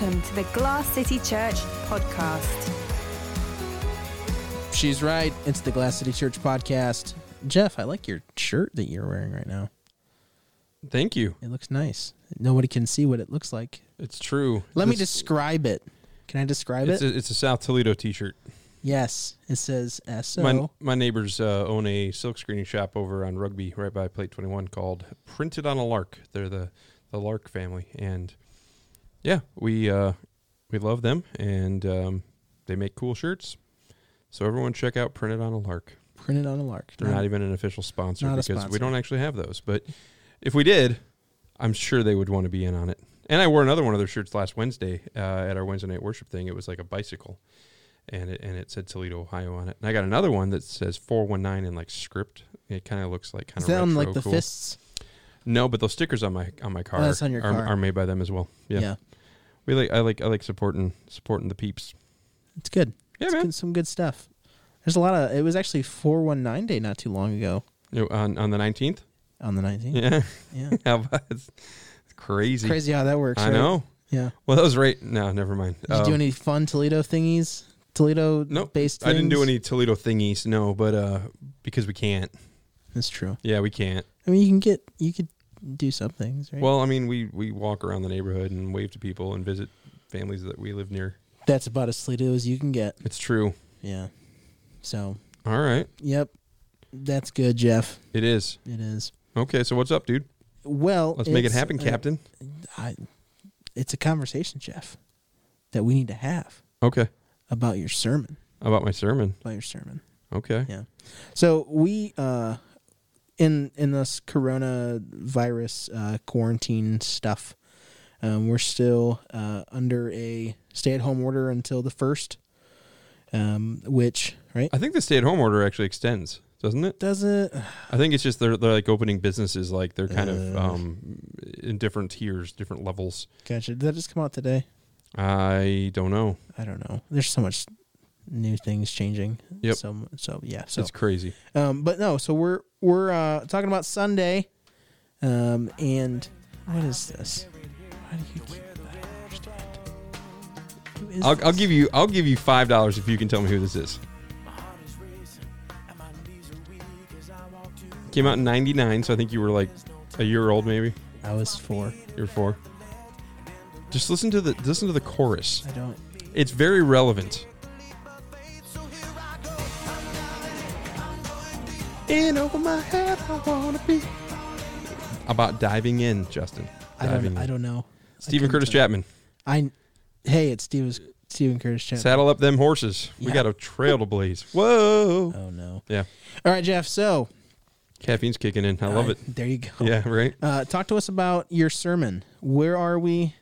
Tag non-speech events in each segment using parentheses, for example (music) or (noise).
welcome to the Glass City Church podcast. She's right. It's the Glass City Church podcast. Jeff, I like your shirt that you're wearing right now. Thank you. It looks nice. Nobody can see what it looks like. It's true. Let me describe it. Can I describe It's it? a, it's a South Toledo T-shirt. yes. It says SO. My my neighbors uh, own a silk screening shop over on Rugby, right by Plate Twenty One, called Printed on a Lark. They're the the Lark family, and yeah, we uh, we love them, and um, they make cool shirts. So everyone check out Printed on a Lark. Printed on a lark. They're not even an official sponsor because sponsor. we don't actually have those. But if we did, I'm sure they would want to be in on it. And I wore another one of their shirts last Wednesday uh, at our Wednesday night worship thing. It was like a bicycle, and it and it said Toledo, Ohio on it. And I got another one that says 419 in like script. It kind of looks like kind of retro like the cool. fists? No, but those stickers on my on my car, Oh, on your are, car. are made by them as well. Yeah. We like I like I like supporting supporting the peeps. It's good. Yeah, It's man. good- some good stuff. There's a lot of. It was actually 419 day not too long ago You know, on on the 19th. on the 19th. Yeah, (laughs) Yeah. (laughs) how about it's, it's crazy. Crazy how that works. I right? know. Yeah. Well, that was right. No, never mind. Did you do Um, any fun Toledo thingies? Toledo Nope. based. I didn't do any Toledo thingies, no, but uh, because we can't. That's true. Yeah, we can't. I mean, you can get. You could do some things, right? Well, I mean, we we walk around the neighborhood and wave to people and visit families that we live near. that's about as Toledo as you can get. It's true. Yeah. So, All right, yep. That's good, Jeff. it is. It is. Okay, so what's up, dude? Well, Let's make it happen, uh, Captain. I, it's a conversation, Jeff, that we need to have Okay, about your sermon. about my sermon. About your sermon. Okay. Yeah. So we uh in in this coronavirus uh quarantine stuff, um we're still uh under a stay at home order until the first. Um which, right? I think the stay-at-home order actually extends, doesn't it? Does it I think it's just they're they're like opening businesses, like they're kind of Uh. um in different tiers, different levels. gotcha. Did that just come out today? I don't know. I don't know. There's so much new things changing. Yep. So so yeah. So it's crazy. Um, but no, so we're we're uh, talking about Sunday, um, and what is this? Why do you keep? I understand. Who is I'll, I'll this? give you I'll give you five dollars if you can tell me who this is. Came out in '99, so I think you were like a year old, maybe. I was four. You're four. Just listen to the listen to the chorus. I don't. It's very relevant. In over my head, I wanna be. About diving in, Justin. I don't. I in. don't know. Steven couldn't Curtis tell. Chapman. I. Hey, it's Steve, Steven Curtis Chapman. Saddle up them horses. We Yeah. got a trail to blaze. Whoa. (laughs) Oh no. Yeah. All right, Jeff. So Caffeine's kicking in. I love uh, it. There you go. Yeah, right? Uh, talk to us about your sermon. Where are we?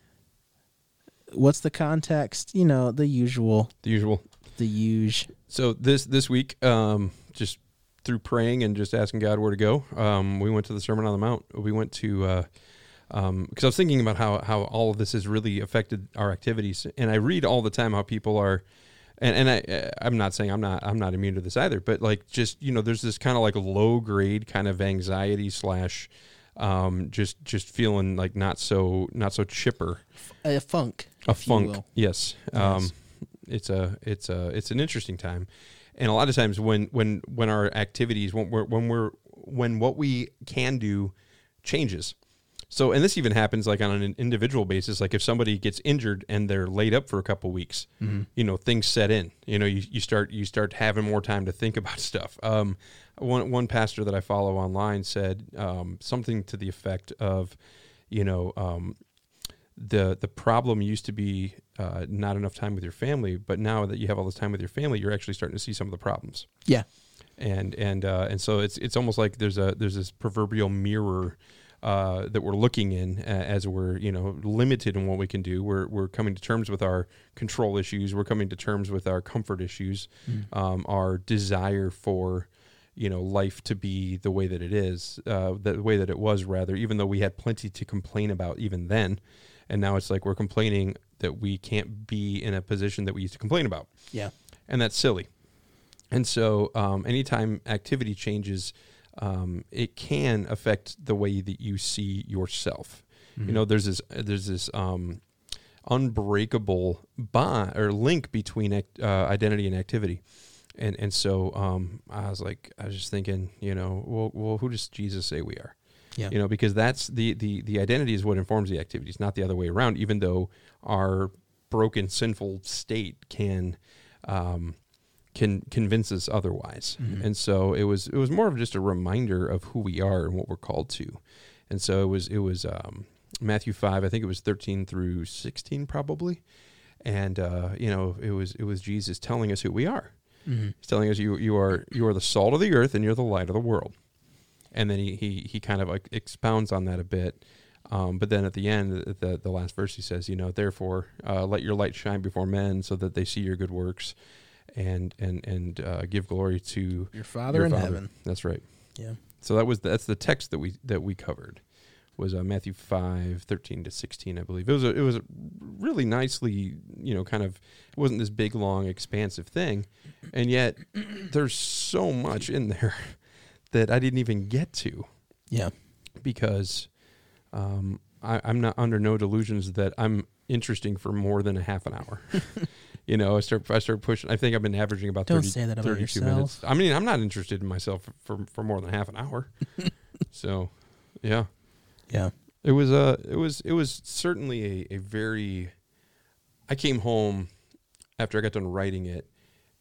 What's the context? You know, the usual. The usual. The huge. So this this week, um, just through praying and just asking God where to go, um, we went to the Sermon on the Mount. We went to uh, um, because I was thinking about how how all of this has really affected our activities, and I read all the time how people are. And, and I, I'm not saying I'm not I'm not immune to this either, but like just you know, there's this kind of like low grade kind of anxiety slash, um, just just feeling like not so not so chipper A funk. a funk will. yes um it's a it's a it's an interesting time and a lot of times when when when our activities when we're when we're when what we can do changes. So and this even happens like on an individual basis like if somebody gets injured and they're laid up for a couple weeks you know things set in. You know you, you start you start having more time to think (laughs) about stuff. Um one one pastor that i follow online said um something to the effect of you know um the the problem used to be uh, not enough time with your family, but now that you have all this time with your family, you're actually starting to see some of the problems. Yeah. And and uh, and so it's it's almost like there's a there's this proverbial mirror uh, that we're looking in as we're you know limited in what we can do. We're we're coming to terms with our control issues. We're coming to terms with our comfort issues, um, our desire for you know life to be the way that it is, uh, the way that it was rather. Even though we had plenty to complain about even then, and now it's like we're complaining that we can't be in a position that we used to complain about Yeah. and that's silly. And so, um, anytime activity changes, um, it can affect the way that you see yourself. You know, there's this there's this um, unbreakable bond or link between act- uh, identity and activity. And and so um, I was like, I was just thinking, you know, well, well, who does Jesus say we are? Yeah. You know, because that's the the the identity is what informs the activities, not the other way around. Even though our broken, sinful state can um, can convince us otherwise. And so it was it was more of just a reminder of who we are and what we're called to. And so it was it was um, Matthew five, I think it was thirteen through sixteen, probably. And uh, you know, it was it was Jesus telling us who we are. He's telling us you you are you are the salt of the earth and you're the light of the world. And then he he he kind of like expounds on that a bit. Um, but then at the end, the the last verse, he says, you know, therefore, uh, let your light shine before men, so that they see your good works, and and and uh, give glory to Your Father your in Father. heaven. That's right. Yeah. So that was that's the text that we that we covered was uh, Matthew five thirteen to sixteen, I believe. It was a, it was a really nicely, you know, kind of it wasn't this big long expansive thing, and yet there's so much in there (laughs) that I didn't even get to Yeah. because um, I, I'm not under no delusions that I'm interesting for more than a half an hour. (laughs) you know, I start I start pushing. I think I've been averaging about Don't 30, say that about 32 yourself. minutes. I mean, I'm not interested in myself for for, for more than half an hour. (laughs) so, yeah, Yeah. it was uh it was it was certainly a, a very. I came home after I got done writing it,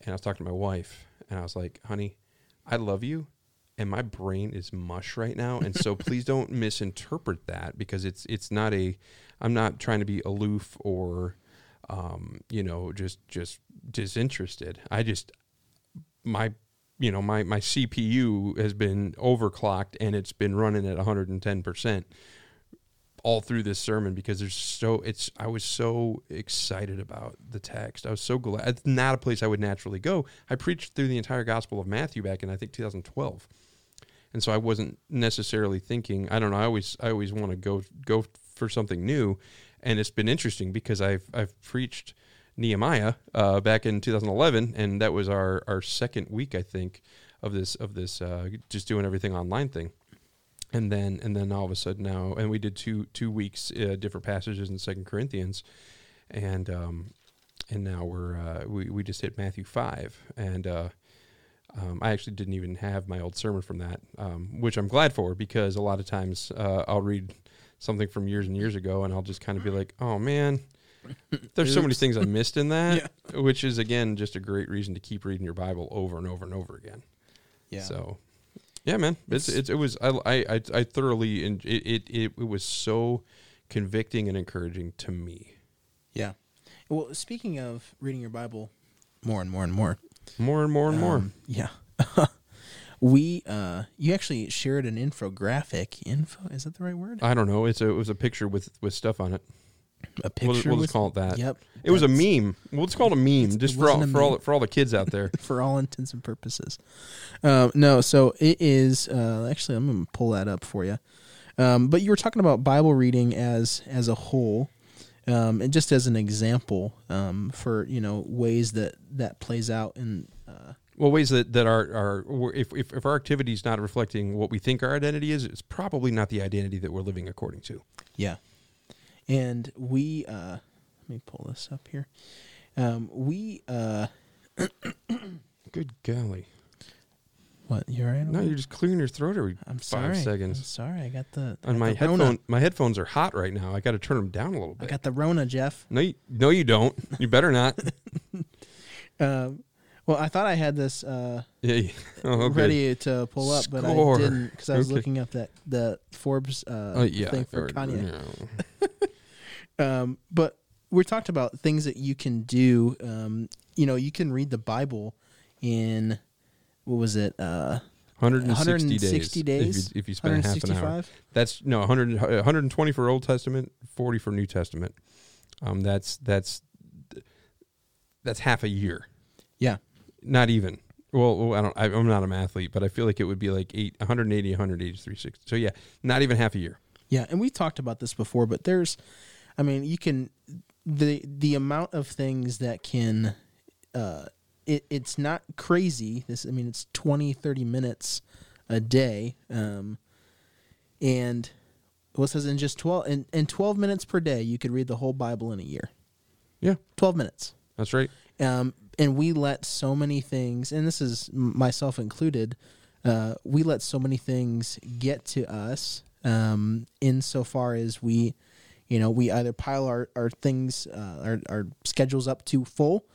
and I was talking to my wife, and I was like, "Honey, I love you." And my brain is mush right now, and so (laughs) please don't misinterpret that because it's it's not a. I'm not trying to be aloof or, um, you know, just just disinterested. I just my you know my my CPU has been overclocked and it's been running at 110 percent all through this sermon because there's so it's I was so excited about the text. I was so glad. It's not a place I would naturally go. I preached through the entire Gospel of Matthew back in I think 2012, and so I wasn't necessarily thinking. I don't know. I always I always want to go go for something new, and it's been interesting because I've I've preached Nehemiah uh, back in 2011, and that was our our second week I think of this of this uh, just doing everything online thing and then and then all of a sudden now and we did two two weeks uh, different passages in second corinthians and um and now we're uh we, we just hit matthew 5 and uh um, I actually didn't even have my old sermon from that, um, which I'm glad for because a lot of times uh, I'll read something from years and years ago and I'll just kind of be like, oh man, there's so many things I missed in that, (laughs) which is again just a great reason to keep reading your Bible over and over and over again. Yeah. So, yeah, man, it's, It's- it's it was I I I, I thoroughly and it, it it it was so convicting and encouraging to me. Yeah. Well, speaking of reading your Bible more and more and more, More and more and more. um, yeah. (laughs) we uh you actually shared an infographic info is that the right word I don't know. It's a it was a picture with with stuff on it. a We'll, picture we'll with just call it that. yep It was a meme. Well, it's called a meme, just for all, for all for all the kids out there. (laughs) for all intents and purposes. Um, no, so it is. Uh, actually, I'm going to pull that up for you. Um, but you were talking about Bible reading as as a whole, um, and just as an example um, for you know ways that that plays out in. Uh, Well, ways that that are are if if if our activity is not reflecting what we think our identity is, it's probably not the identity that we're living according to. yeah, and we. Uh, let me pull this up here. Um, we. Uh, Good golly! What you all right? No, you're just clearing your throat every I'm five sorry. I'm seconds. sorry. I got the. I And got my the Rona. headphone my headphones are hot right now. I got to turn them down a little bit. I bit. got the Rona, Jeff. no, you, no, you don't. You better not. Um, (laughs) (laughs) well, I thought I had this uh, yeah. (laughs) Oh, okay. ready to pull up, but Score. I didn't because I was Okay. looking up that the Forbes uh, Oh, yeah. thing for or- Kanye. Um, but we talked about things that you can do. Um, you know, you can read the Bible in what was it? Uh, 160, 160 days. days? If you, if you spend half an hour. 165. That's no 100, 120 for Old Testament, 40 for New Testament. Um, that's that's that's half a year. Yeah, Not even. Well, I don't. I, I'm not a mathlete, but I feel like it would be like eight, 180, 180, 360. So yeah, not even half a year. yeah, and we talked about this before, but there's, I mean, you can the the amount of things that can, uh, it it's not crazy. This, I mean, it's 20, 30 minutes a day, um, and it says in just twelve in, in twelve minutes per day, you could read the whole Bible in a year. Yeah, Twelve minutes. that's right. Um, and we let so many things, and this is myself included. Uh, we let so many things get to us, um, insofar as we, you know, we either pile our our things, uh, our our schedules up too full,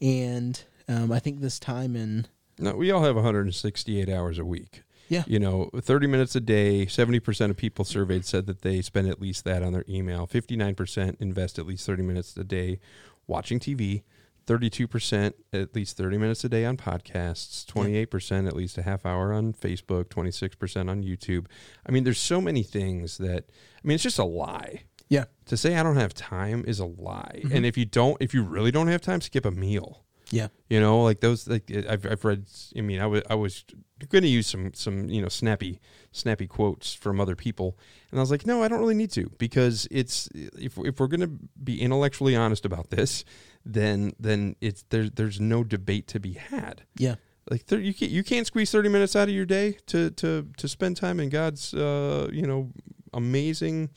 and um, I think this time in No, we all have 168 hours a week. Yeah. You know, 30 minutes a day, 70% of people surveyed said that they spend at least that on their email. 59% invest at least 30 minutes a day watching TV. 32% at least 30 minutes a day on podcasts. 28% at least a half hour on Facebook. 26% on YouTube. I mean, there's so many things that, I mean, it's just a lie. yeah, To say I don't have time is a lie. Mm-hmm. And if you don't, if you really don't have time, skip a meal. Yeah, You know, like those. Like I've I've read. I mean, I was I was going to use some some you know snappy snappy quotes from other people, and I was like, no, I don't really need to because it's if if we're going to be intellectually honest about this, then then it's there's there's no debate to be had. yeah, Like there, you can't you can't squeeze thirty minutes out of your day to to to spend time in God's uh you know amazing,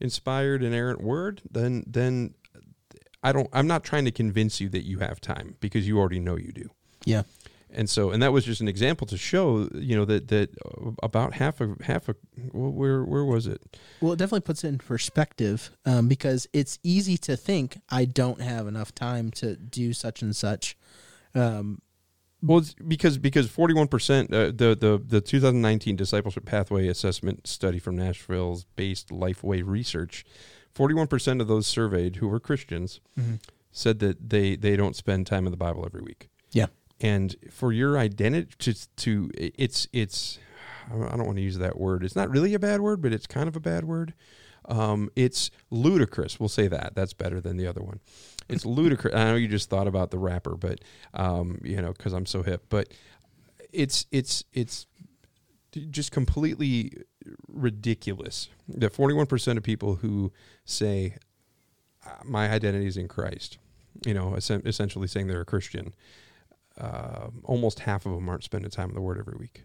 inspired, inerrant word. Then then I don't. I'm not trying to convince you that you have time because you already know you do. yeah, And so, and that was just an example to show, you know, that that uh, about half of half of where where was it? Well, it definitely puts it in perspective um, because it's easy to think I don't have enough time to do such and such. Um, Well, it's because because 41 percent uh, the the the 2019 discipleship pathway assessment study from Nashville's based Lifeway Research, 41 percent of those surveyed who were Christians said that they they don't spend time in the Bible every week. yeah, and for your identity to to it's it's I don't want to use that word. It's not really a bad word, but it's kind of a bad word. Um, it's ludicrous. We'll say that. That's better than the other one. It's (laughs) ludicrous. I know you just thought about the rapper, but um, you know, because I'm so hip. But it's it's it's just completely ridiculous that 41% of people who say "Uh, my identity is in Christ, you know, essentially saying they're a Christian, uh, almost half of them aren't spending time in the Word every week.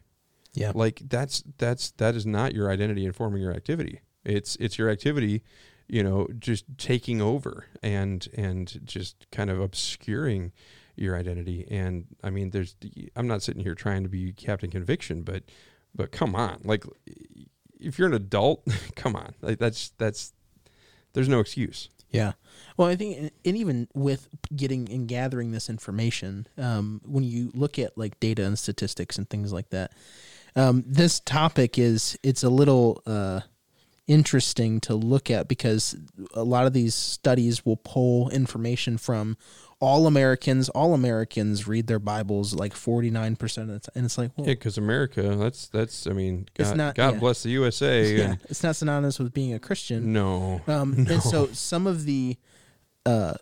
yeah, Like that's that's that is not your identity informing your activity. It's it's your activity, you know, just taking over and and just kind of obscuring your identity. And I mean, there's I'm not sitting here trying to be Captain Conviction, but but come on, like if you're an adult, (laughs) come on, like that's that's there's no excuse. Yeah. Well, I think, and even with getting and gathering this information, um, when you look at like data and statistics and things like that, um, this topic is it's a little uh, interesting to look at because a lot of these studies will pull information from all Americans. All Americans read their Bibles like forty nine percent of the time, and it's like, well, Yeah, because America, that's that's. I mean, It's God, not- God yeah. bless the USA. (laughs) yeah, And it's not synonymous with being a Christian. no, Um, (laughs) And so some of the, uh,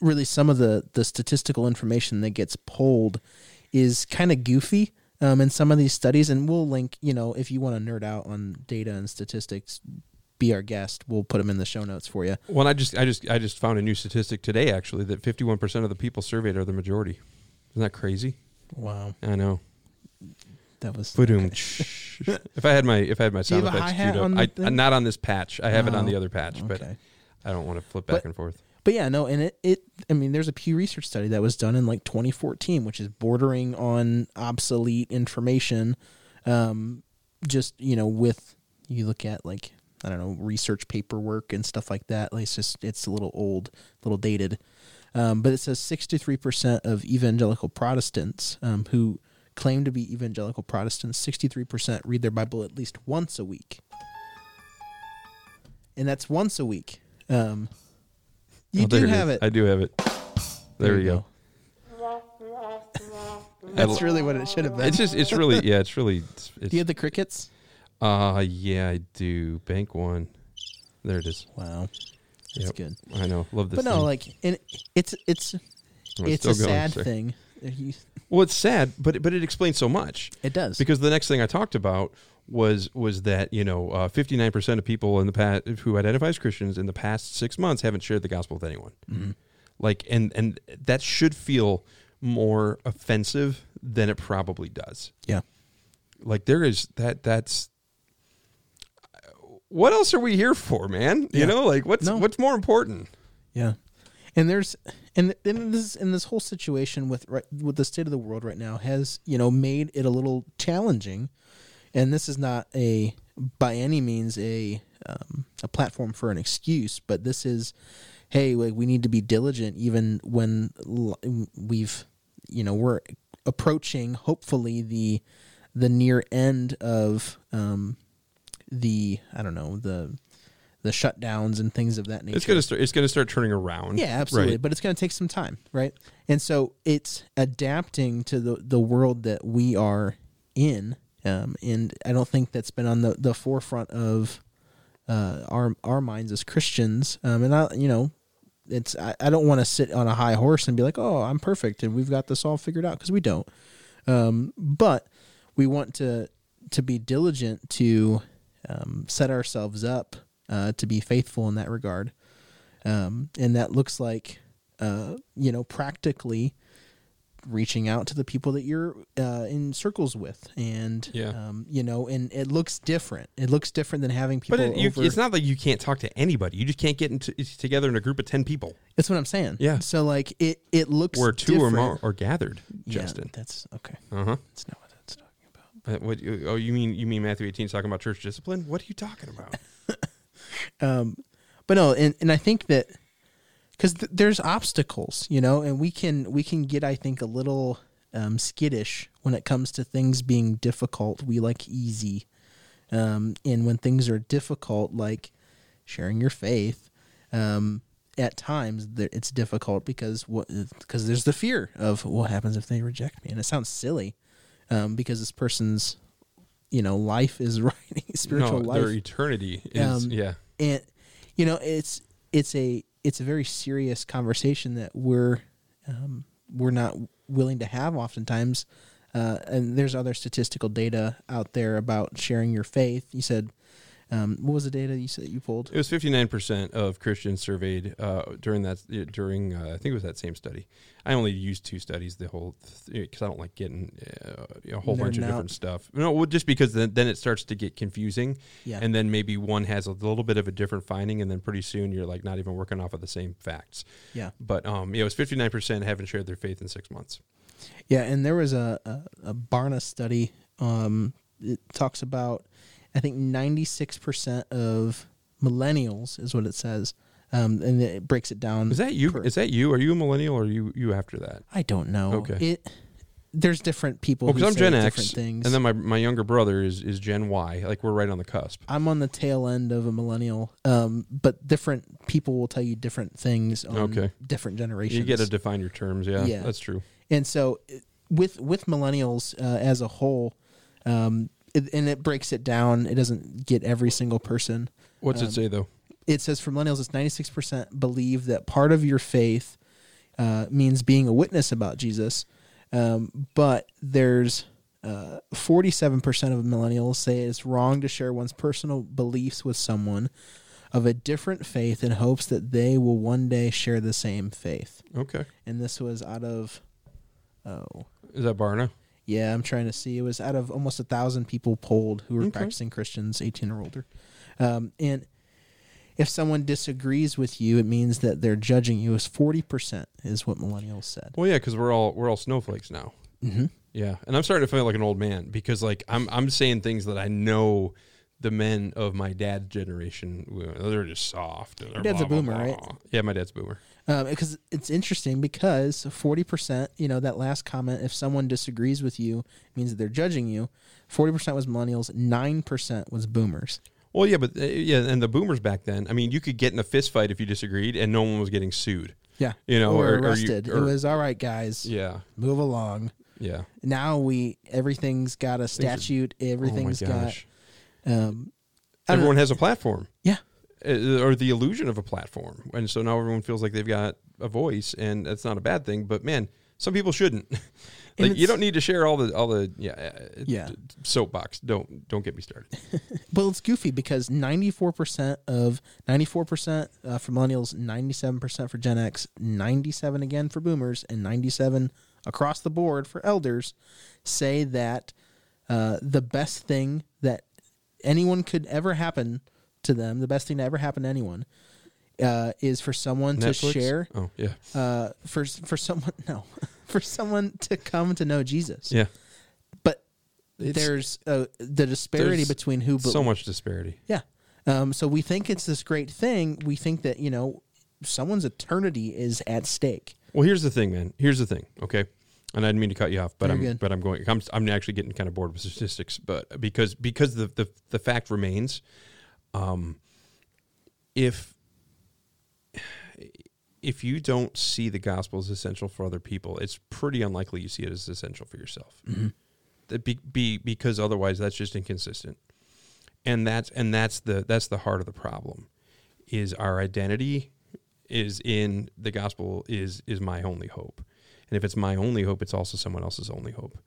really some of the the statistical information that gets pulled is kind of goofy. Um, in some of these studies, and we'll link. You know, if you want to nerd out on data and statistics, be our guest. We'll put them in the show notes for you. Well, I just, I just, I just found a new statistic today. Actually, that fifty-one percent of the people surveyed are the majority. Isn't that crazy? Wow, I know. that was (laughs) if I had my, if I had my sound effects queued up, I, thing? not on this patch. I have it on Oh, the other patch, but. I don't want to flip back But- and forth. But yeah, no, and it, it I mean, there's a Pew Research study that was done in like 2014, which is bordering on obsolete information. Um, just you know, with you look at like I don't know research paperwork and stuff like that. Like it's just it's a little old, a little dated. Um, but it says 63% of evangelical Protestants um, who claim to be evangelical Protestants, 63% read their Bible at least once a week, and that's once a week. Um, you Oh, do have it. I do have it. There, we go. That's really what it should have been. It's just, it's really, yeah, it's really, it's, do you have the crickets? Uh, yeah, I do. Bank one. There it is. Wow, that's Yep. good. I know. Love this. But no, thing. like, and it's it's Oh, it's still a going, sad thing. Well, it's sad, but but it explains so much. It does because the next thing I talked about was was that you know fifty nine percent of people in the past who identify as Christians in the past six months haven't shared the gospel with anyone. Mm-hmm. Like, and and that should feel more offensive than it probably does. yeah, Like there is that that's what else are we here for, man? You Yeah. know, like what's No. what's more important? Yeah, and there's and in this in this whole situation with right, with the state of the world right now has you know made it a little challenging, and this is not a by any means a um, a platform for an excuse, but this is hey like we need to be diligent even when we've you know we're approaching hopefully the the near end of um, the I don't know the the shutdowns and things of that nature. It's gonna start. It's gonna start turning around. Yeah, absolutely. Right. But it's going to take some time, right? And so it's adapting to the the world that we are in. Um, and I don't think that's been on the, the forefront of uh, our our minds as Christians. Um, and I, you know, it's I, I don't want to sit on a high horse and be like, oh, I'm perfect and we've got this all figured out because we don't. Um, but we want to to be diligent to um, set ourselves up uh, to be faithful in that regard um, and that looks like uh, you know practically reaching out to the people that you're uh, in circles with and Yeah. um, you know and it looks different it looks different than having people But it, you, it's not like you can't talk to anybody. You just can't get into, together in a group of ten people that's what i'm saying Yeah. so like it it looks where two or more are gathered. yeah, Justin. that's okay Uh huh. that's not what Oh, you mean you mean Matthew 18 is talking about church discipline? What are you talking about? (laughs) um, but no, and, and I think that because th- there's obstacles, you know, and we can we can get I think a little um, skittish when it comes to things being difficult. We like easy, um, and when things are difficult, like sharing your faith, um, at times it's difficult because what because there's the fear of what happens if they reject me, and it sounds silly um, because this person's you know life is (laughs) writing spiritual no, life. their eternity is Um, yeah. and you know it's it's a it's a very serious conversation that we're um, we're not willing to have oftentimes. Uh, and there's other statistical data out there about sharing your faith. You said um, what was the data you said you pulled It was 59% of Christians surveyed uh, during that during uh, I think it was that same study. I only used two studies the whole because I don't like getting uh, a whole bunch of different stuff. No, well, just because then, then it starts to get confusing, yeah and then maybe one has a little bit of a different finding, and then pretty soon you're like not even working off of the same facts. yeah But um, yeah, it was 59% haven't shared their faith in six months. Yeah, and there was a a, a Barna study. Um, it talks about, I think ninety six percent of millennials is what it says, um, and it breaks it down. Is that you? per- Is that you? Are you a millennial or are you you after that? I don't know. Okay. It there's different people. Well, because I'm Gen different X, things. and then my, my younger brother is is Gen Y. Like we're right on the cusp. I'm on the tail end of a millennial, um, but different people will tell you different things on Okay. different generations. You get to define your terms. Yeah, Yeah. that's true. and so with with millennials uh, as a whole, um, it, and it breaks it down. It doesn't get every single person. What's Um, it say though? It says for millennials, it's ninety six percent believe that part of your faith uh, means being a witness about Jesus, um, but there's forty seven percent of millennials say it's wrong to share one's personal beliefs with someone of a different faith in hopes that they will one day share the same faith. Okay, And this was out of oh is that Barna? Yeah, I'm trying to see. It was out of almost a thousand people polled who were Okay. practicing Christians, 18 or older. Um, and if someone disagrees with you, it means that they're judging you. As 40% is what millennials said. Well, yeah, because we're all we're all snowflakes now. Mm-hmm. Yeah, and I'm starting to feel like an old man because like I'm I'm saying things that I know the men of my dad's generation they're just soft. they're Your dad's a blah, blah, boomer, blah. right? Yeah, my dad's a boomer. Because Um, it's interesting because 40%, you know, that last comment, if someone disagrees with you, means that they're judging you. 40% was millennials, 9% was boomers. Well, yeah, but uh, yeah, and the boomers back then. I mean, you could get in a fist fight if you disagreed, and no one was getting sued. Yeah. You know, or, or- or you- arrested. or- it was all right, guys. Yeah, Move along. yeah. now we everything's got a statute everything's oh got um everyone has a platform. Yeah. Uh, or the illusion of a platform, and so now everyone feels like they've got a voice, and that's not a bad thing. But man, some people shouldn't. (laughs) like you don't need to share all the all the yeah uh, Yeah. soapbox. Don't don't get me started. (laughs) well, it's goofy because 94% of 94% uh, for millennials 97% for gen x 97 again for boomers and 97 across the board for elders say that uh, the best thing that anyone could ever happen to them, the best thing to ever happen to anyone, uh, is for someone to share, Oh yeah, uh, for for someone (laughs) no, for someone to come to know Jesus. yeah. But It's- there's uh, the disparity there's between who. so much disparity. Yeah. Um, so we think it's this great thing. We think that you know someone's eternity is at stake. Well, here's the thing, man. Here's the thing. Okay, and I didn't mean to cut you off, but You're I'm good. but I'm going. I'm I'm actually getting kind of bored with statistics, but because because the the the fact remains, um, if if you don't see the gospel as essential for other people, it's pretty unlikely you see it as essential for yourself. That be, be because otherwise that's just inconsistent, and that's and that's the that's the heart of the problem, is our identity is in the gospel is is my only hope, and if it's my only hope, it's also someone else's only hope.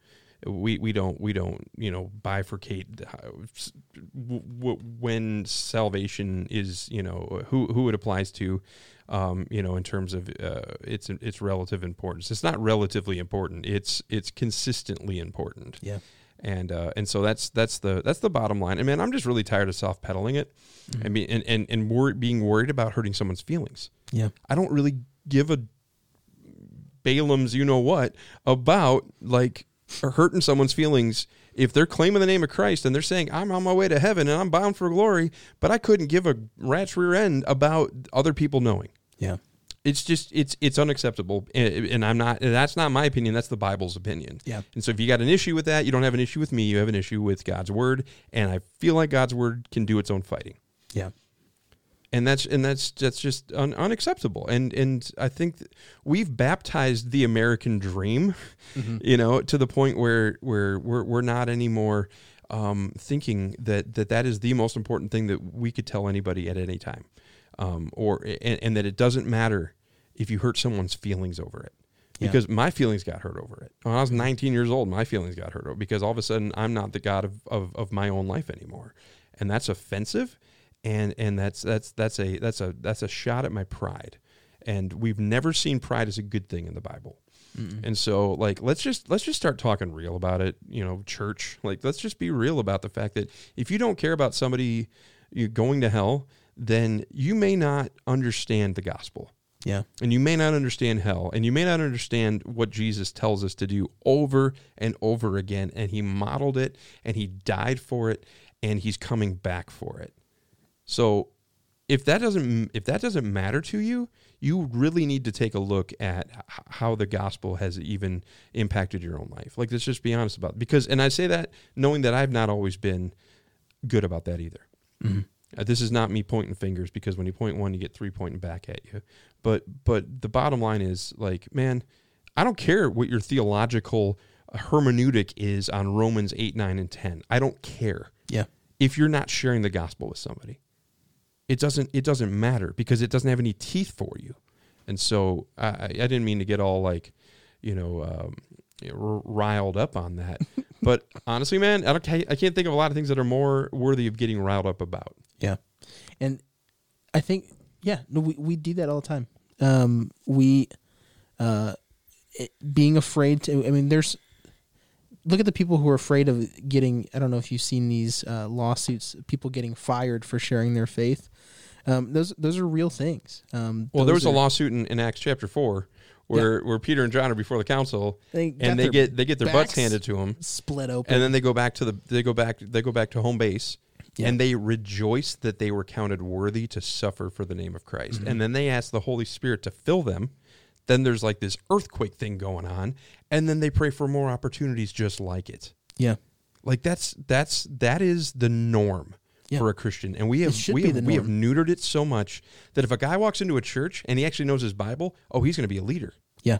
We we don't we don't you know bifurcate how- s- w- w- when salvation is you know who who it applies to, um, you know in terms of uh, its its relative importance. It's not relatively important. It's it's consistently important Yeah. and uh, and so that's that's the that's the bottom line. And man, I'm just really tired of soft pedaling it, and be, and and and wor- being worried about hurting someone's feelings. Yeah. I don't really give a Balaam's you know what about like hurting someone's feelings if they're claiming the name of Christ and they're saying I'm on my way to heaven and I'm bound for glory, but I couldn't give a rat's rear end about other people knowing Yeah. it's just it's it's unacceptable and, and i'm not and that's not my opinion that's the bible's opinion Yeah. and so if you got an issue with that you don't have an issue with me you have an issue with god's word and i feel like god's word can do its own fighting Yeah. And that's and that's that's just un, unacceptable. And and i think we've baptized the american dream you know to the point where where we're, we're not anymore um, thinking that that that is the most important thing that we could tell anybody at any time. Um, or and, and that it doesn't matter if you hurt someone's feelings over it. Yeah. because my feelings got hurt over it. When i was 19 years old my feelings got hurt over because all of a sudden i'm not the god of, of, of my own life anymore. And that's offensive and and that's that's that's a that's a that's a shot at my pride. And we've never seen pride as a good thing in the bible. And so like let's just let's just start talking real about it you know church. Like let's just be real about the fact that if you don't care about somebody you going to hell then you may not understand the gospel. Yeah. and you may not understand hell. And you may not understand what Jesus tells us to do over and over again. And he modeled it and he died for it and he's coming back for it. So if that doesn't if that doesn't matter to you, you really need to take a look at how the gospel has even impacted your own life. Like let's just be honest about it. because and I say that knowing that I've not always been good about that either. Uh, this is not me pointing fingers because when you point one, you get three pointing back at you. But but the bottom line is like, man, I don't care what your theological hermeneutic is on Romans eight, nine, and ten. I don't care Yeah. if you're not sharing the gospel with somebody. It doesn't it doesn't matter because it doesn't have any teeth for you. And so I, I didn't mean to get all like, you know, um, you know, r- riled up on that. (laughs) but honestly, man, I don't I can't think of a lot of things that are more worthy of getting riled up about. Yeah. And I think yeah, no, we we do that all the time. Um, we uh, it, being afraid to. I mean, there's look at the people who are afraid of getting. I don't know if you've seen these uh, lawsuits. People getting fired for sharing their faith. Um, those those are real things. Um, Well, there was a lawsuit in, in Acts chapter four where, where Peter and John are before the council They and they get they get their butts handed to them split open. and then they go back to the they go back they go back to home base Yeah. and they rejoice that they were counted worthy to suffer for the name of Christ. And then they ask the Holy Spirit to fill them. Then there's like this earthquake thing going on and then they pray for more opportunities just like it. yeah, Like that's that's that is the norm Yeah. for a Christian, and we have we have, we have neutered it so much that if a guy walks into a church and he actually knows his Bible, oh, he's going to be a leader. yeah,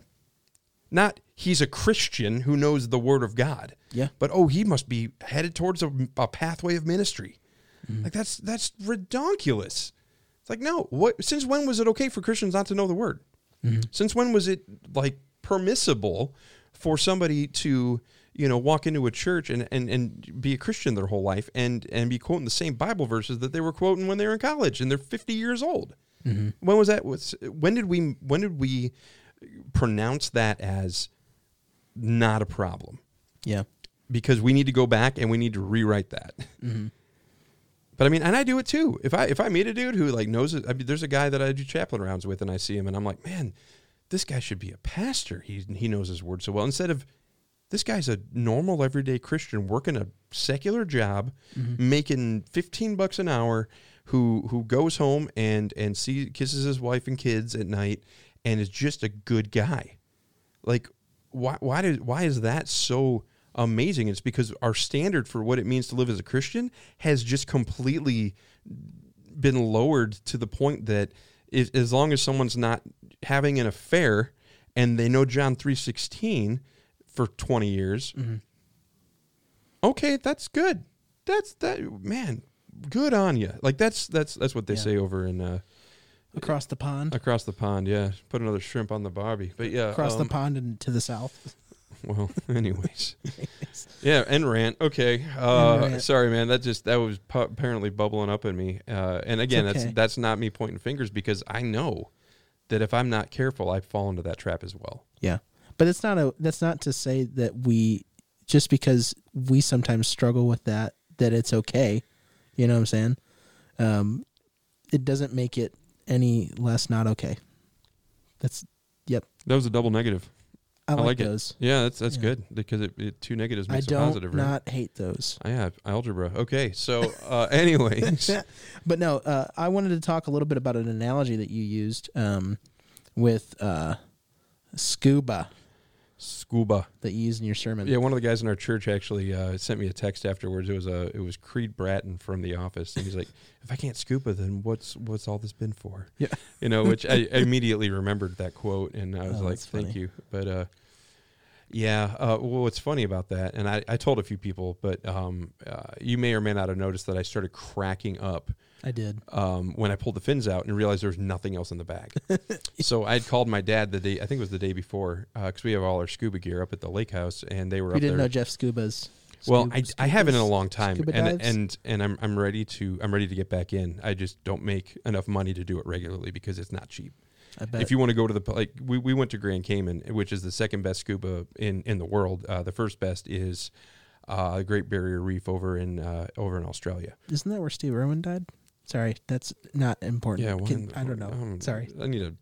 Not he's a Christian who knows the Word of God. Yeah. but oh, he must be headed towards a, a pathway of ministry. Like that's that's redonkulous. It's like no, what? Since when was it okay for Christians not to know the Word? Mm-hmm. Since when was it like permissible for somebody to you know walk into a church and, and, and be a Christian their whole life and and be quoting the same Bible verses that they were quoting when they were in college and they're fifty years old? Mm-hmm. When was that? Was when did we when did we pronounce that as not a problem? yeah, Because we need to go back and we need to rewrite that. Mm-hmm. But I mean, and I do it too. If I if I meet a dude who like knows it, I mean, there's a guy that I do chaplain rounds with, and I see him, and I'm like, man, this guy should be a pastor. He he knows his word so well. Instead of this guy's a normal everyday Christian working a secular job, mm-hmm. making 15 bucks an hour, who who goes home and and see kisses his wife and kids at night, and is just a good guy. Like, why why did why is that so amazing? It's because our standard for what it means to live as a Christian has just completely been lowered to the point that if, as long as someone's not having an affair and they know John 3:16 for 20 years, okay, that's good. That's that man, good on you. Like that's that's that's what they Yeah. say over in uh, Across the pond, across the pond. Yeah, put another shrimp on the barbie. But yeah, across the um, pond and to the south. (laughs) Well, (laughs) anyways, yeah, and rant. Okay, uh, rant. sorry, man. That just that was pu- apparently bubbling up in me. Uh, and again, okay. that's that's not me pointing fingers because I know that if I'm not careful, I fall into that trap as well. Yeah. But it's not a that's not to say that we just because we sometimes struggle with that that it's okay. You know what I'm saying? Um it doesn't make it any less not okay. That's yep. That was a double negative. I, like, like it. those. Yeah, that's that's Yeah. good because it, it two negatives I makes a positive. I don't positive. Right? not hate those. I have algebra. Okay, so uh, (laughs) anyways, (laughs) but no, uh, I wanted to talk a little bit about an analogy that you used um, with uh, scuba scuba. that you used in your sermon. Yeah, one of the guys in our church actually uh, sent me a text afterwards. It was a it was Creed Bratton from The Office, and he's like, (laughs) "If I can't scuba, then what's what's all this been for?" Yeah. you know, which I immediately remembered that quote, and I was Oh, like, "Thank funny. you." But uh, yeah, uh, well, what's funny about that, and I, I told a few people, but um, uh, you may or may not have noticed that I started cracking up I did. um, when I pulled the fins out and realized there was nothing else in the bag. (laughs) so I had called my dad the day I think it was the day before because we have all our scuba gear up at the lake house, and they were We up didn't there. know Jeff Scuba's. Well, I, I haven't in a long time, and and and I'm I'm ready to I'm ready to get back in. I just don't make enough money to do it regularly because it's not cheap. I bet. If you want to go to the like we, we went to Grand Cayman, which is the second best scuba in in the world. Uh, the first best is uh, the Great Barrier Reef over in uh, over in Australia. Isn't that where Steve Irwin died? Sorry, that's not important. Yeah, Can- one- I don't know. um, Sorry. I need a.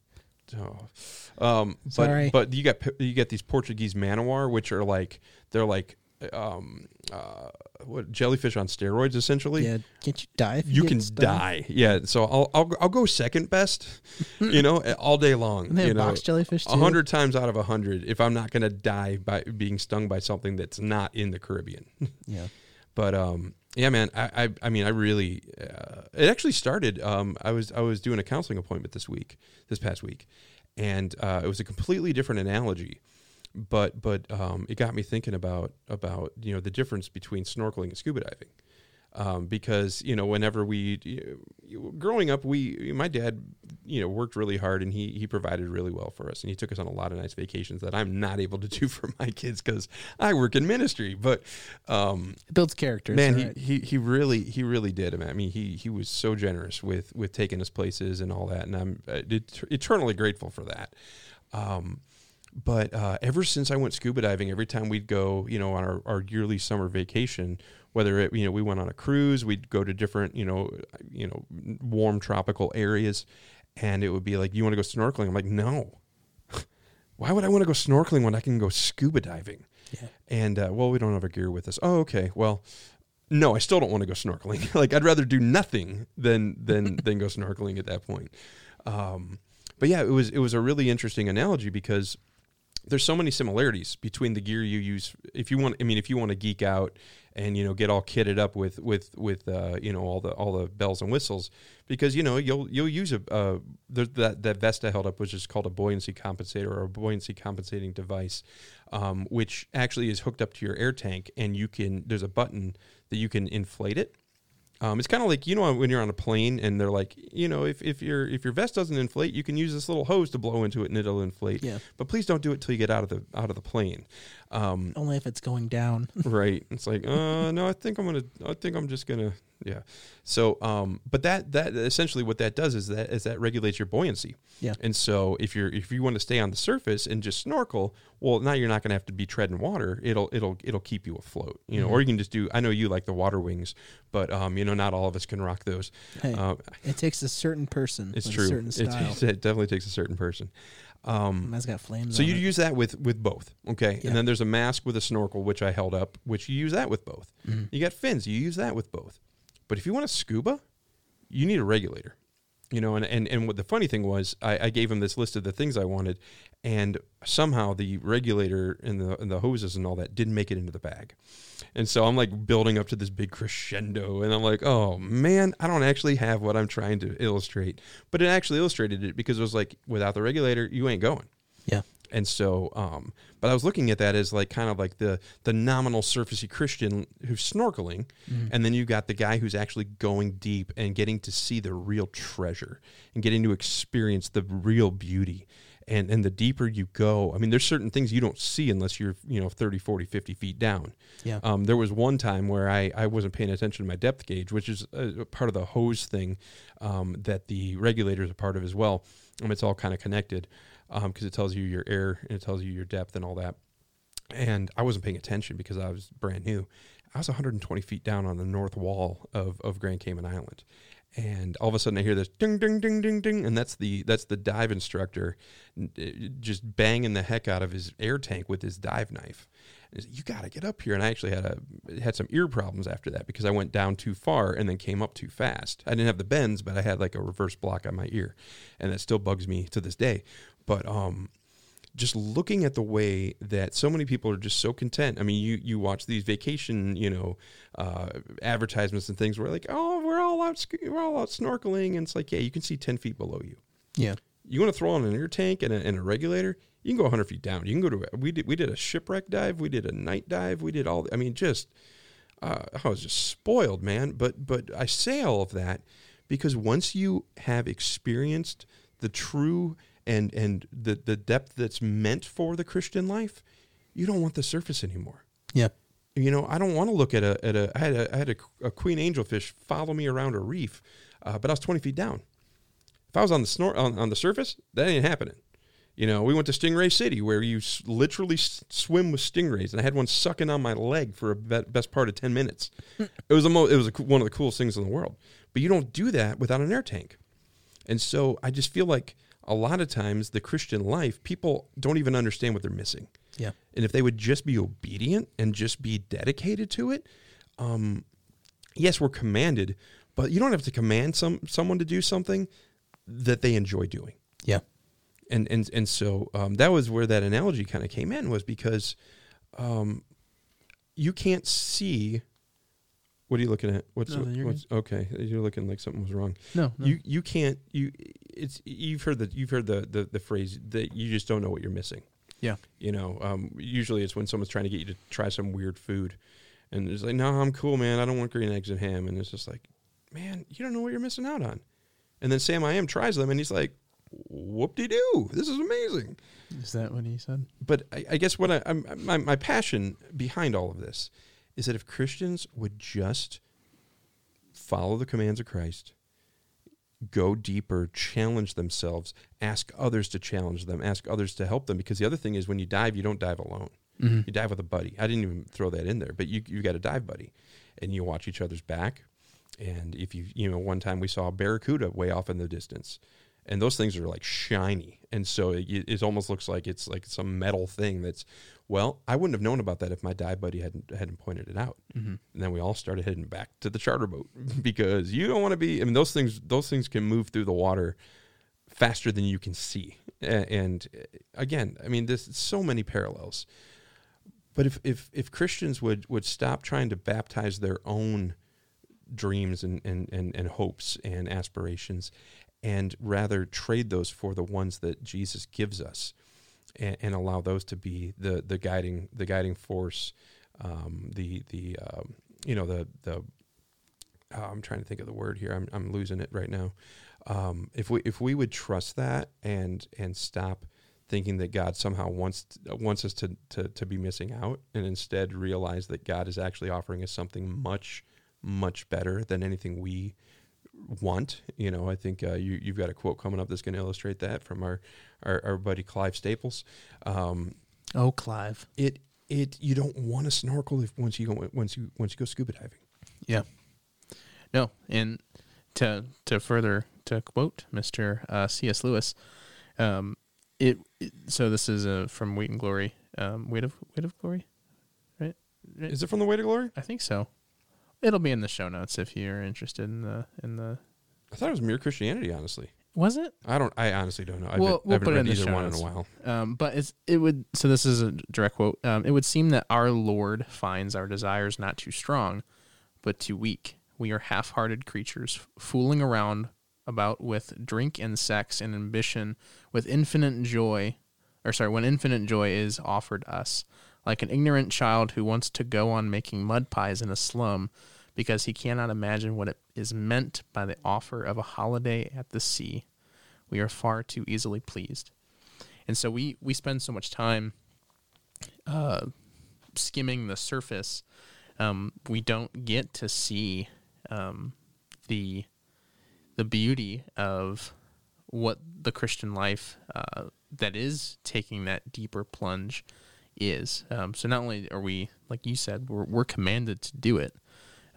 Oh. Um, but Sorry. but you got you got these Portuguese man o' war, which are like they're like um uh what jellyfish on steroids essentially. Yeah, can't you die? You, You can stung? die, yeah. So I'll I'll I'll go second best, (laughs) you know, all day long. And they you have know, box jellyfish a hundred times out of a hundred, if I'm not gonna die by being stung by something that's not in the Caribbean. (laughs) Yeah. But um, yeah, man. I, I, I mean, I really. Uh, it actually started. Um, I was I was doing a counseling appointment this week, this past week, and uh, it was a completely different analogy, but but um, it got me thinking about about you know the difference between snorkeling and scuba diving. Um, because you know, whenever we you- growing up, we my dad, you know, worked really hard and he he provided really well for us, and he took us on a lot of nice vacations that I'm not able to (laughs) do for my kids because I work in ministry. But um, It builds characters. man all he, he he really he really did i mean he he was so generous with with taking us places and all that and i'm uh, et- eternally grateful for that um but uh, ever since I went scuba diving, every time we'd go, you know, on our, our yearly summer vacation, whether it, you know, we went on a cruise, we'd go to different, you know, you know, warm tropical areas, and it would be like, "You want to go snorkeling?" I'm like, "No, (laughs) why would I want to go snorkeling when I can go scuba diving?" Yeah. And uh, well, we don't have our gear with us. Oh, okay. Well, no, I still don't want to go snorkeling. (laughs) like I'd rather do nothing than than (laughs) than go snorkeling at that point. Um, but yeah, it was it was a really interesting analogy because there's so many similarities between the gear you use. If you want, I mean, if you want to geek out and you know get all kitted up with with with uh, you know all the all the bells and whistles, because you know you'll you'll use a uh, that that vest I held up, which is called a buoyancy compensator or a buoyancy compensating device, um, which actually is hooked up to your air tank, and you can there's a button that you can inflate it. Um, it's kind of like you know when you're on a plane and they're like, you know, if, if your if your vest doesn't inflate, you can use this little hose to blow into it and it'll inflate. Yeah. But please don't do it till you get out of the out of the plane. Um, Only if it's going down. (laughs) right. It's like, uh, no, I think I'm gonna. I think I'm just gonna. Yeah. So, um, but that that essentially what that does is that is that regulates your buoyancy. Yeah. And so if you're if you want to stay on the surface and just snorkel, well, now you're not going to have to be treading water. It'll it'll it'll keep you afloat. You know, or you can just do. I know you like the water wings, but um, you know, not all of us can rock those. Hey, Uh, it takes a certain person it's true. a certain It, (laughs) it definitely takes a certain person. Um, Mine's got flames. so you it. use that with with both, okay? Yeah. And then there's a mask with a snorkel, which I held up, which you use that with both. Mhm. You got fins, you use that with both. But if you want to scuba, you need a regulator. You know, and, and, and what the funny thing was, I, I gave him this list of the things I wanted, and somehow the regulator and the and the hoses and all that didn't make it into the bag. And so I'm like building up to this big crescendo, and I'm like, oh man, I don't actually have what I'm trying to illustrate. But it actually illustrated it because it was like, without the regulator, you ain't going. Yeah. And so, um, but I was looking at that as like kind of like the the nominal surfacey Christian who's snorkeling, and then you've got the guy who's actually going deep and getting to see the real treasure and getting to experience the real beauty. And and the deeper you go, I mean, there's certain things you don't see unless you're you know 30, 40, 50 feet down. Yeah. Um, there was one time where I, I wasn't paying attention to my depth gauge, which is a, a part of the hose thing um, that the regulator is a part of as well. Um, it's all kind of connected because it tells you your air and it tells you your depth and all that. And I wasn't paying attention because I was brand new. I was 120 feet down on the north wall of, of Grand Cayman Island. And all of a sudden I hear this ding ding ding ding ding and that's the that's the dive instructor uh, just banging the heck out of his air tank with his dive knife. You got to get up here and I actually had a had some ear problems after that because I went down too far and then came up too fast. I didn't have the bends but I had like a reverse block on my ear and that still bugs me to this day. But um just looking at the way that so many people are just so content. I mean, you you watch these vacation, you know, uh, advertisements and things where like, oh, we're all out, we're all out snorkeling, and it's like, yeah, you can see ten feet below you. Yeah. You want to throw on an air tank and a, and a regulator, you can go 100 feet down. You can go to we did we did a shipwreck dive, we did a night dive, we did all. I mean, just uh, I was just spoiled, man. But but I say all of that because once you have experienced the true and and the the depth that's meant for the Christian life, you don't want the surface anymore. Yeah. You know, I don't want to look at a at a I had a, I had a, a queen angelfish follow me around a reef, uh, but I was 20 feet down. If I was on the snor- on, on the surface, that ain't happening. You know, we went to Stingray City where you s- literally s- swim with stingrays, and I had one sucking on my leg for a be- best part of ten minutes. it was the mo- it was a, one of the coolest things in the world. But you don't do that without an air tank, and so I just feel like a lot of times the Christian life, people don't even understand what they're missing. Yeah. And if they would just be obedient and just be dedicated to it, um, yes, we're commanded, but you don't have to command some someone to do something that they enjoy doing. Yeah. And and and so um, that was where that analogy kind of came in was because um, you can't see. What are you looking at? What's, Nothing, you're what's okay? You're looking like something was wrong. No. no. You you can't you it's you've heard the you've heard the, the the phrase that you just don't know what you're missing. Yeah. You know, um, usually it's when someone's trying to get you to try some weird food, and it's like, no, I'm cool, man. I don't want green eggs and ham, and it's just like, man, you don't know what you're missing out on. And then Sam I am tries them, and he's like, whoop de doo, this is amazing. Is that what he said? But I, I guess what I, I'm, my my passion behind all of this is that if Christians would just follow the commands of Christ, go deeper, challenge themselves, ask others to challenge them, ask others to help them. Because the other thing is, when you dive, you don't dive alone. Mm-hmm. You dive with a buddy. I didn't even throw that in there, but you you got a dive buddy, and you watch each other's back. And if you you know, one time we saw a barracuda way off in the distance, and those things are like shiny, and so it, it almost looks like it's like some metal thing that's. Well, I wouldn't have known about that if my dive buddy hadn't hadn't pointed it out. Mm-hmm. And then we all started heading back to the charter boat (laughs) because you don't want to be. I mean, those things those things can move through the water faster than you can see. And uh, again, I mean, there's so many parallels. But if if if Christians would would stop trying to baptize their own dreams and and and, and hopes and aspirations, and rather trade those for the ones that Jesus gives us, and, and allow those to be the the guiding the guiding force, um, the the um, you know the the oh, I'm trying to think of the word here. I'm I'm losing it right now. Um, if we if we would trust that and and stop thinking that God somehow wants wants us to, to to be missing out, and instead realize that God is actually offering us something much much better than anything we want. You know, I think uh, you you've got a quote coming up that's going to illustrate that from our, our our buddy Clive Staples. Um, Oh, Clive. it it you don't want to snorkel if once you go once you once you go scuba diving. Yeah. No, and to to further to quote Mister uh, C.S. Lewis, um, it, it- so this is uh, from Weight and Glory, um, Weight of Weight of Glory, right? Is it from the Way to Glory? I think so. It'll be in the show notes if you're interested in the in the. I thought it was Mere Christianity. Honestly, Was it? I don't. I honestly don't know. I've, We'll- I we'll haven't put it in the either show one in a while. Um, but it's it would so this is a direct quote. Um, it would seem that our Lord finds our desires not too strong, but too weak. We are half-hearted creatures, fooling around about with drink and sex and ambition, with infinite joy, or sorry, when infinite joy is offered us, like an ignorant child who wants to go on making mud pies in a slum, because he cannot imagine what it is meant by the offer of a holiday at the sea. We are far too easily pleased and so we we spend so much time uh, skimming the surface um, we don't get to see um, the the beauty of what the Christian life uh, that is taking that deeper plunge is. Um, so not only are we, like you said, we're, we're commanded to do it.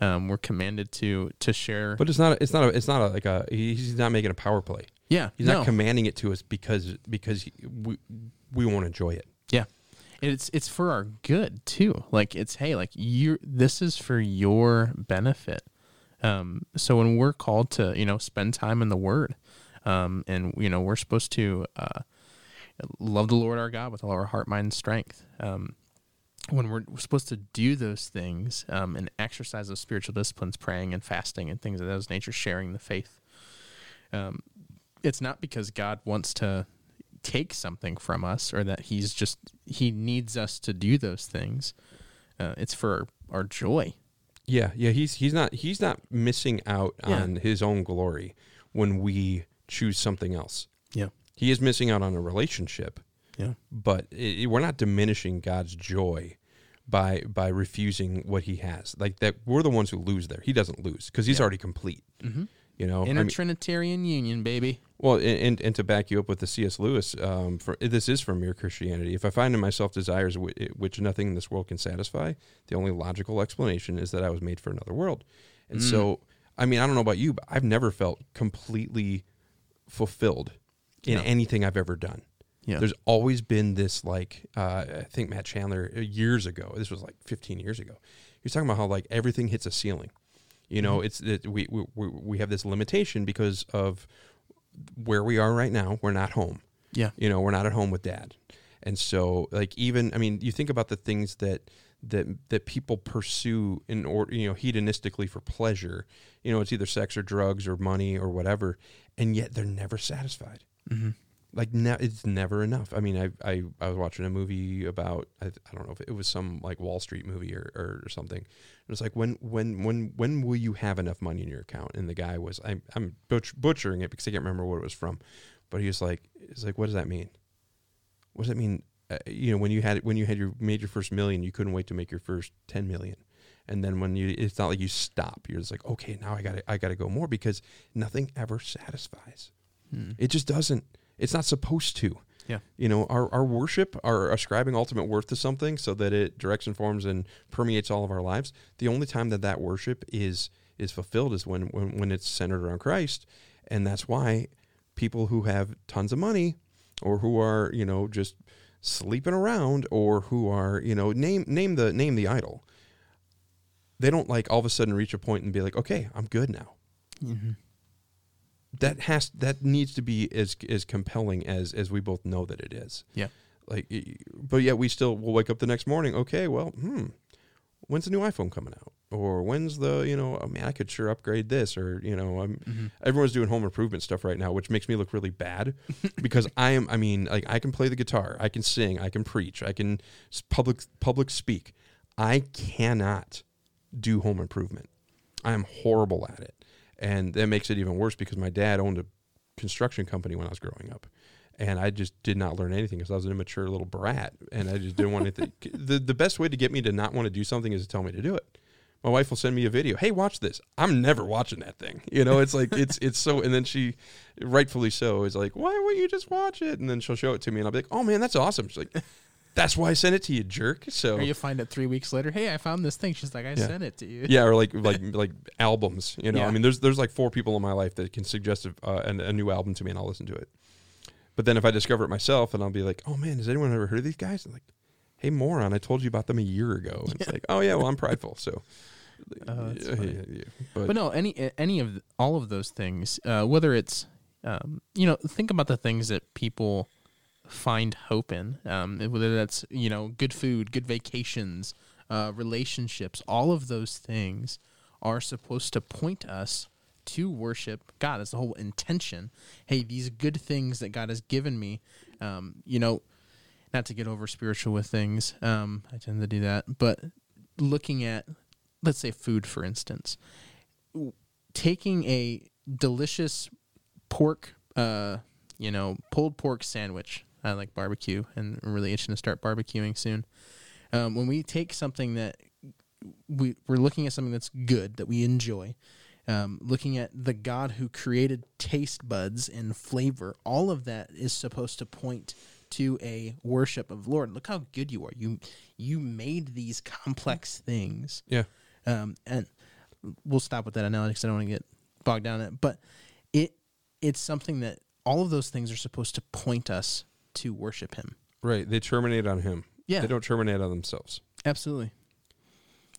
Um, we're commanded to to share. But it's not. It's not. A, it's not a, like a. He's not making a power play. yeah, He's no. not commanding it to us because because we we won't enjoy it. Yeah. It's it's for our good too. Like it's hey, like you this is for your benefit. Um so when we're called to, you know, spend time in the word, um and you know, we're supposed to uh love the Lord our God with all our heart, mind, and strength. Um when we're, we're supposed to do those things um, and exercise those spiritual disciplines, praying and fasting and things of those nature, sharing the faith, um, it's not because God wants to take something from us or that he's just he needs us to do those things uh, it's for our, our joy Yeah, yeah. He's he's not he's not missing out Yeah. on his own glory when we choose something else. yeah He is missing out on a relationship, yeah but it, we're not diminishing God's joy by by refusing what He has. Like that, we're the ones who lose there. He doesn't lose because He's already complete. mm-hmm. You know, I inner mean- trinitarian union baby Well, and, and, to back you up with the C.S. Lewis, um, for, this is from mere Christianity. If I find in myself desires w- which nothing in this world can satisfy, the only logical explanation is that I was made for another world. And so, I mean, I don't know about you, but I've never felt completely fulfilled in No. anything I've ever done. yeah There's always been this, like, uh, I think Matt Chandler uh, years ago, this was like 15 years ago, he was talking about how, like, everything hits a ceiling. You know, it's that we, we we we have this limitation because of where we are right now. We're not home. yeah You know, we're not at home with dad, and so like even I mean, you think about the things that that that people pursue in order, you know, hedonistically for pleasure. You know, it's either sex or drugs or money or whatever, and yet they're never satisfied mm-hmm. like ne- it's never enough. I mean, I, I I was watching a movie about I, I don't know if it was some like Wall Street movie or, or, something. It was like when when when when will you have enough money in your account? And the guy was I'm I'm butch- butchering it because I can't remember what it was from, but he was like he's like what does that mean? What does that mean? Uh, you know, when you had when you had your made your first million, you couldn't wait to make your first ten million. And then when you, it's not like you stop. You're just like, okay, now I got I got to go more because nothing ever satisfies. Hmm. It just doesn't. It's not supposed to. Yeah. You know, our, our worship, our ascribing ultimate worth to something so that it directs, informs, and permeates all of our lives. The only time that that worship is is fulfilled is when when, when it's centered around Christ, and that's why people who have tons of money or who are you know just sleeping around or who are you know name name the name the idol they don't like all of a sudden reach a point and be like okay i'm good now Mm-hmm. That has that needs to be as as compelling as as we both know that it is. Yeah. Like, but yet we still will wake up the next morning. Okay, well, hmm, when's the new iPhone coming out? Or when's the you know, oh, man, I could sure upgrade this. Or you know, I'm Mm-hmm. everyone's doing home improvement stuff right now, which makes me look really bad (laughs) because I am. I mean, like I can play the guitar, I can sing, I can preach, I can public public speak. I cannot do home improvement. I am horrible at it, and that makes it even worse because my dad owned a construction company when I was growing up, and I just did not learn anything because I was an immature little brat, and I just didn't want anything. (laughs) the The best way to get me to not want to do something is to tell me to do it. My wife will send me a video. Hey, watch this. I'm never watching that thing. You know, it's like it's it's so. And then she, rightfully so, is like, "Why won't you just watch it?" And then she'll show it to me, and I'll be like, "Oh man, that's awesome." She's like, "That's why I sent it to you, jerk." So Or you find it three weeks later. Hey, I found this thing. She's like, I Yeah. sent it to you. yeah, or like (laughs) like like albums. You know, Yeah. I mean, there's there's like four people in my life that can suggest a, uh, an- a new album to me, and I'll listen to it. But then if I discover it myself, and I'll be like, "Oh man, has anyone ever heard of these guys?" And like, "Hey, moron, I told you about them a year ago." And it's like, "Oh yeah, well, I'm prideful." So, (laughs) that's yeah, yeah. But, But no, any any of all of those things, uh, whether it's um, you know, think about the things that people find hope in. Um, whether that's you know, good food, good vacations, uh, relationships, all of those things are supposed to point us to worship God. That's the whole intention. Hey, these good things that God has given me, um, you know, not to get over spiritual with things. Um, I tend to do that, but looking at, let's say, food, for instance, taking a delicious pork, uh, you know, pulled pork sandwich. I like barbecue, and I'm really itching to start barbecuing soon. Um, when we take something that we we're looking at something that's good that we enjoy, um, looking at the God who created taste buds and flavor, all of that is supposed to point to a worship of Lord. Look how good you are. You you made these complex things. yeah, Um, and we'll stop with that analogy because I don't want to get bogged down in it. But it it's something that all of those things are supposed to point us to worship Him. right. They terminate on him. Yeah. they don't terminate on themselves. Absolutely.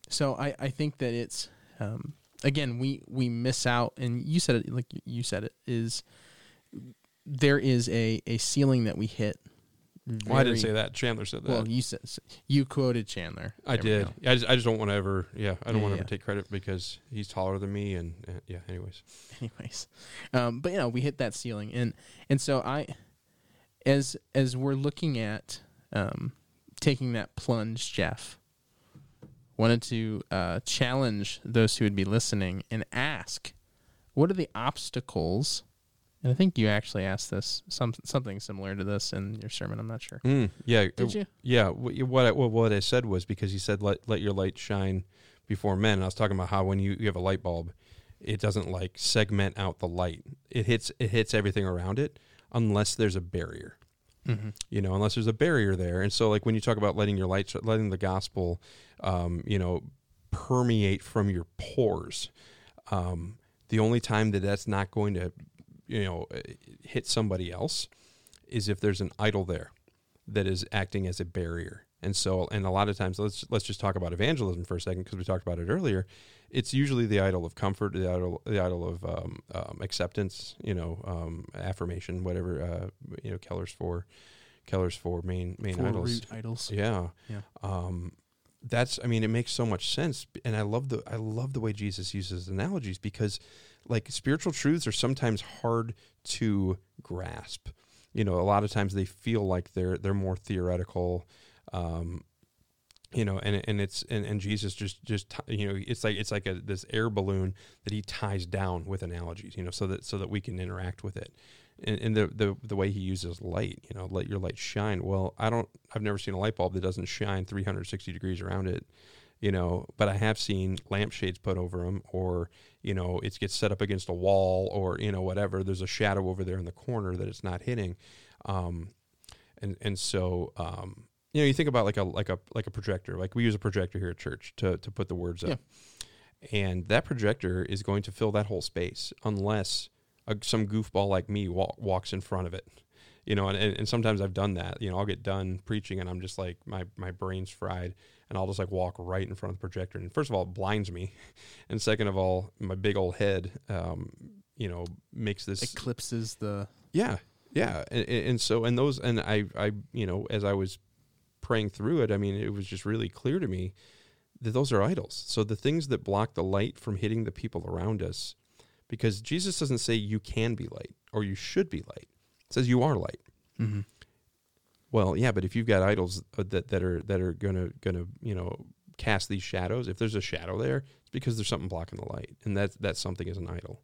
So I, I think that it's um, again we we miss out, and you said it like you said it is there is a a ceiling that we hit. Well, I didn't say that. Chandler said that. Well, you said you quoted Chandler. I did. I just, I just don't want to ever. Yeah, I don't Yeah, want to yeah. ever take credit because he's taller than me, and yeah. Anyways, (laughs) anyways um, but you know we hit that ceiling and and so i as as we're looking at um, taking that plunge jeff wanted to uh, challenge those who would be listening and ask what are the obstacles and i think you actually asked this some something similar to this in your sermon i'm not sure mm, yeah. did uh, you Yeah. What I, what what I said was because he said let let your light shine before men. And I was talking about how when you, you have a light bulb, it doesn't like segment out the light. It hits it hits everything around it unless there's a barrier. mm-hmm. you know, unless there's a barrier there. And so, like when you talk about letting your light, letting the gospel, um, you know, permeate from your pores, um, the only time that that's not going to, you know, uh, hit somebody else is if there's an idol there that is acting as a barrier. And so, and a lot of times, let's let's just talk about evangelism for a second because we talked about it earlier. It's usually the idol of comfort, the idol, the idol of um, um, acceptance, you know, um, affirmation, whatever uh, you know, Keller's four, Keller's four main main Four idols. idols Yeah. Yeah. Um, that's I mean it makes so much sense and I love the I love the way Jesus uses analogies because like spiritual truths are sometimes hard to grasp. You know, a lot of times they feel like they're they're more theoretical um you know and and it's and, and jesus just just you know it's like it's like a this air balloon that he ties down with analogies you know so that so that we can interact with it. And, and the, the the way he uses light you know let your light shine. Well i don't i've never seen a light bulb that doesn't shine 360 degrees around it you know but i have seen lampshades put over them or you know it gets set up against a wall or you know whatever. There's a shadow over there in the corner that it's not hitting. Um and and so um you know you think about like a like a like a projector like we use a projector here at church to to put the words up. And that projector is going to fill that whole space unless a, some goofball like me wa- walks in front of it. You know and, and, and sometimes i've done that. You know i'll get done preaching and i'm just like my my brain's fried and i'll just like walk right in front of the projector. And first of all it blinds me. (laughs) And second of all my big old head um you know makes this eclipses the yeah, yeah, and and so and those and I I you know as I was praying through it, I mean it was just really clear to me that those are idols. So the things that block the light from hitting the people around us, because Jesus doesn't say you can be light or you should be light. It says you are light. mm-hmm. Well, yeah, but if you've got idols uh, that that are that are gonna gonna you know cast these shadows, if there's a shadow there, it's because there's something blocking the light, and that that something is an idol.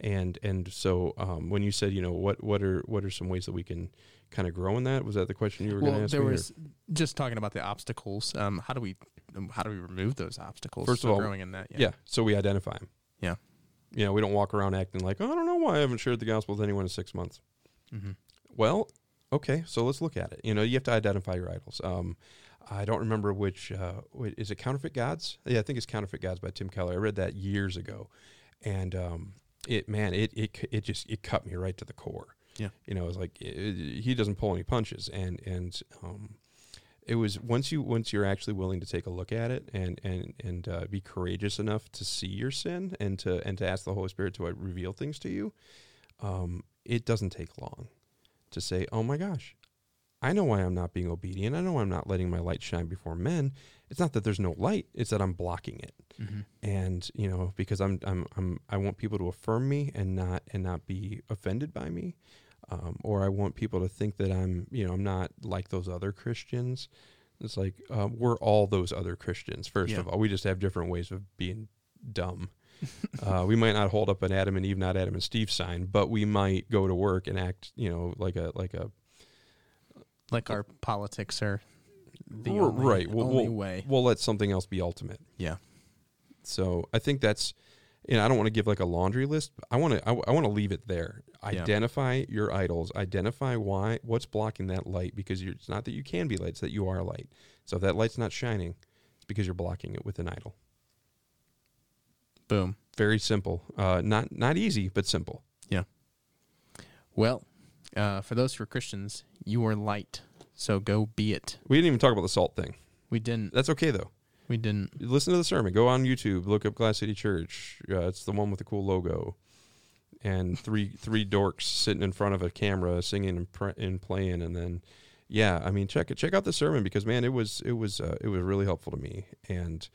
And and so um, when you said you know what what are what are some ways that we can kind of grow in that was that the question you were going to ask there me or- was just talking about the obstacles. Um, how do we um, how do we remove those obstacles? First of all, growing in that. yeah. so we identify them Yeah. you know we don't walk around acting like oh, i don't know why i haven't shared the gospel with anyone in six months Mm-hmm. well okay so let's look at it you know you have to identify your idols um, i don't remember which uh, is it counterfeit gods yeah i think it's counterfeit gods by tim keller i read that years ago and um, it man it, it it just it cut me right to the core Yeah. you know it's like it, he doesn't pull any punches and and um, it was once you once you're actually willing to take a look at it and and and uh, be courageous enough to see your sin and to and to ask the Holy Spirit to uh, reveal things to you, um, it doesn't take long to say, "Oh my gosh, I know why I'm not being obedient. I know I'm not letting my light shine before men. It's not that there's no light; it's that I'm blocking it." Mm-hmm. and you know because I'm I'm I'm I want people to affirm me and not and not be offended by me, um, or I want people to think that I'm you know I'm not like those other Christians. It's like uh, we're all those other Christians. First Yeah. of all, we just have different ways of being dumb. (laughs) uh, we might not hold up an Adam and Eve, not Adam and Steve sign, but we might go to work and act, you know, like a like a Like our politics are the R- only, right. We'll, only we'll, way. We'll let something else be ultimate. Yeah. So I think that's, you know, I don't want to give like a laundry list. But I want to, I, I want to leave it there. Yeah. Identify your idols. Identify why, what's blocking that light. Because you're, it's not that you can be light; it's that you are light. So if that light's not shining, it's because you're blocking it with an idol. Boom. Very simple. Uh, not not easy, but simple. Yeah. Well, uh, for those who are Christians, you are light. So go be it. We didn't even talk about the salt thing. We didn't. That's okay though. We didn't. listen to the sermon. Go on YouTube, look up Glass City Church. Uh, it's the one with the cool logo, and three three dorks sitting in front of a camera singing and, pr- and playing, and then yeah, I mean check it check out the sermon because man, it was it was uh, it was really helpful to me, and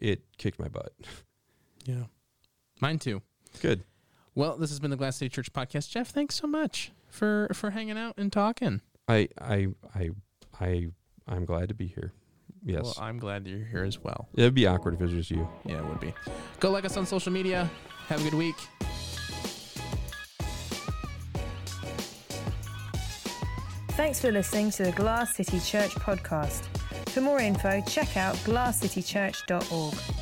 it kicked my butt. Yeah. Mine too. Good. Well, this has been the Glass City Church podcast. Jeff, thanks so much for for hanging out and talking. I I I I I'm glad to be here. Yes. Well, I'm glad that you're here as well. It'd be awkward if it was just you. Yeah, it would be. Go like us on social media. Have a good week. Thanks for listening to the Glass City Church podcast. For more info, check out glasscitychurch.org.